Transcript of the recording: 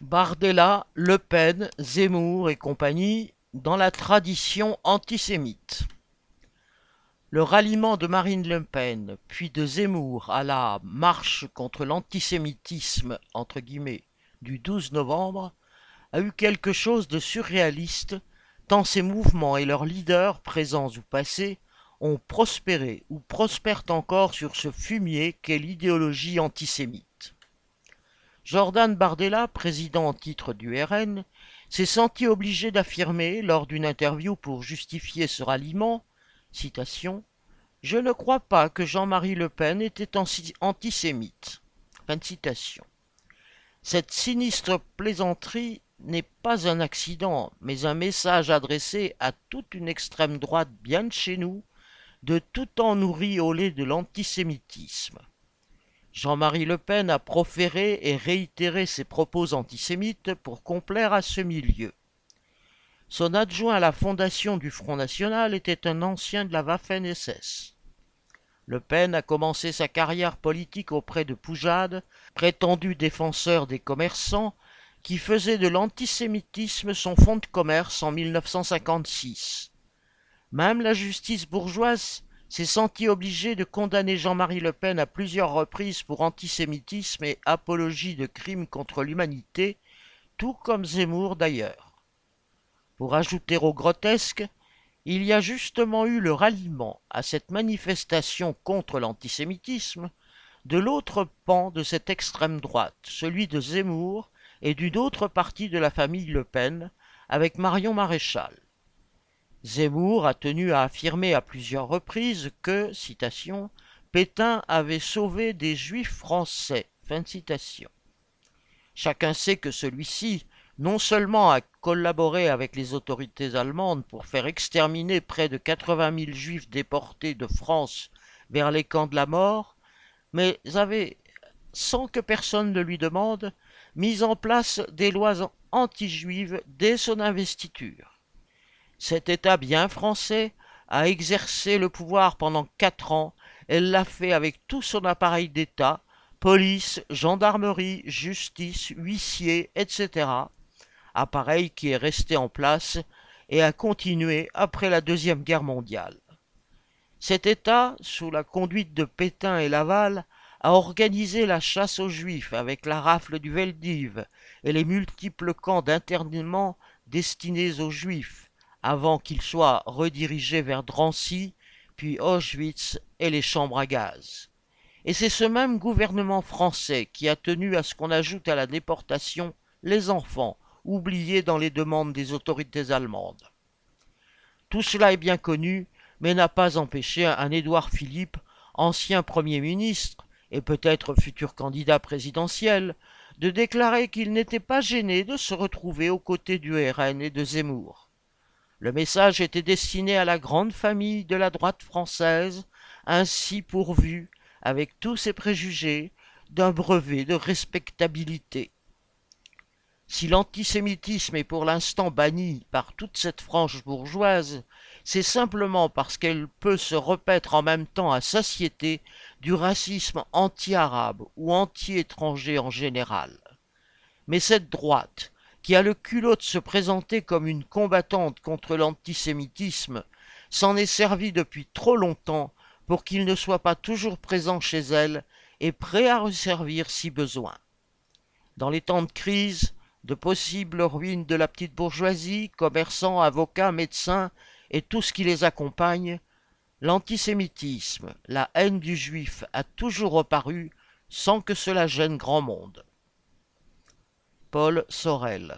Bardella, Le Pen, Zemmour et compagnie dans la tradition antisémite. Le ralliement de Marine Le Pen, puis de Zemmour à la marche contre l'antisémitisme du 12 novembre a eu quelque chose de surréaliste tant ces mouvements et leurs leaders présents ou passés ont prospéré ou prospèrent encore sur ce fumier qu'est l'idéologie antisémite. Jordan Bardella, président en titre du RN, s'est senti obligé d'affirmer lors d'une interview pour justifier ce ralliement, Je ne crois pas que Jean-Marie Le Pen était antisémite. Cette sinistre plaisanterie n'est pas un accident, mais un message adressé à toute une extrême droite bien de chez nous, de tout temps nourrie au lait de l'antisémitisme. Jean-Marie Le Pen a proféré et réitéré ses propos antisémites pour complaire à ce milieu. Son adjoint à la fondation du Front National était un ancien de la Waffen-SS. Le Pen a commencé sa carrière politique auprès de Poujade, prétendu défenseur des commerçants, qui faisait de l'antisémitisme son fonds de commerce en 1956. Même la justice bourgeoise s'est senti obligé de condamner Jean-Marie Le Pen à plusieurs reprises pour antisémitisme et apologie de crimes contre l'humanité, tout comme Zemmour d'ailleurs. Pour ajouter au grotesque, il y a justement eu le ralliement à cette manifestation contre l'antisémitisme de l'autre pan de cette extrême droite, celui de Zemmour et d'une autre partie de la famille Le Pen, avec Marion Maréchal. Zemmour a tenu à affirmer à plusieurs reprises que, citation, Pétain avait sauvé des juifs français. Fin citation. Chacun sait que celui-ci, non seulement a collaboré avec les autorités allemandes pour faire exterminer près de 80 000 juifs déportés de France vers les camps de la mort, mais avait, sans que personne ne lui demande, mis en place des lois anti-juives dès son investiture. Cet État bien français a exercé le pouvoir pendant quatre ans, elle l'a fait avec tout son appareil d'État, police, gendarmerie, justice, huissier, etc. Appareil qui est resté en place et a continué après la Deuxième Guerre mondiale. Cet État, sous la conduite de Pétain et Laval, a organisé la chasse aux Juifs avec la rafle du Veldiv et les multiples camps d'internement destinés aux Juifs, avant qu'il soit redirigé vers Drancy, puis Auschwitz et les chambres à gaz. Et c'est ce même gouvernement français qui a tenu à ce qu'on ajoute à la déportation les enfants, oubliés dans les demandes des autorités allemandes. Tout cela est bien connu, mais n'a pas empêché un Édouard Philippe, ancien Premier ministre et peut-être futur candidat présidentiel, de déclarer qu'il n'était pas gêné de se retrouver aux côtés du RN et de Zemmour. Le message était destiné à la grande famille de la droite française, ainsi pourvue, avec tous ses préjugés, d'un brevet de respectabilité. Si l'antisémitisme est pour l'instant banni par toute cette frange bourgeoise, c'est simplement parce qu'elle peut se repaître en même temps à satiété du racisme anti-arabe ou anti-étranger en général. Mais cette droite, qui a le culot de se présenter comme une combattante contre l'antisémitisme, s'en est servi depuis trop longtemps pour qu'il ne soit pas toujours présent chez elle et prêt à resservir si besoin. Dans les temps de crise, de possibles ruines de la petite bourgeoisie, commerçants, avocats, médecins et tout ce qui les accompagne, l'antisémitisme, la haine du juif a toujours reparu sans que cela gêne grand monde. Paul Sorel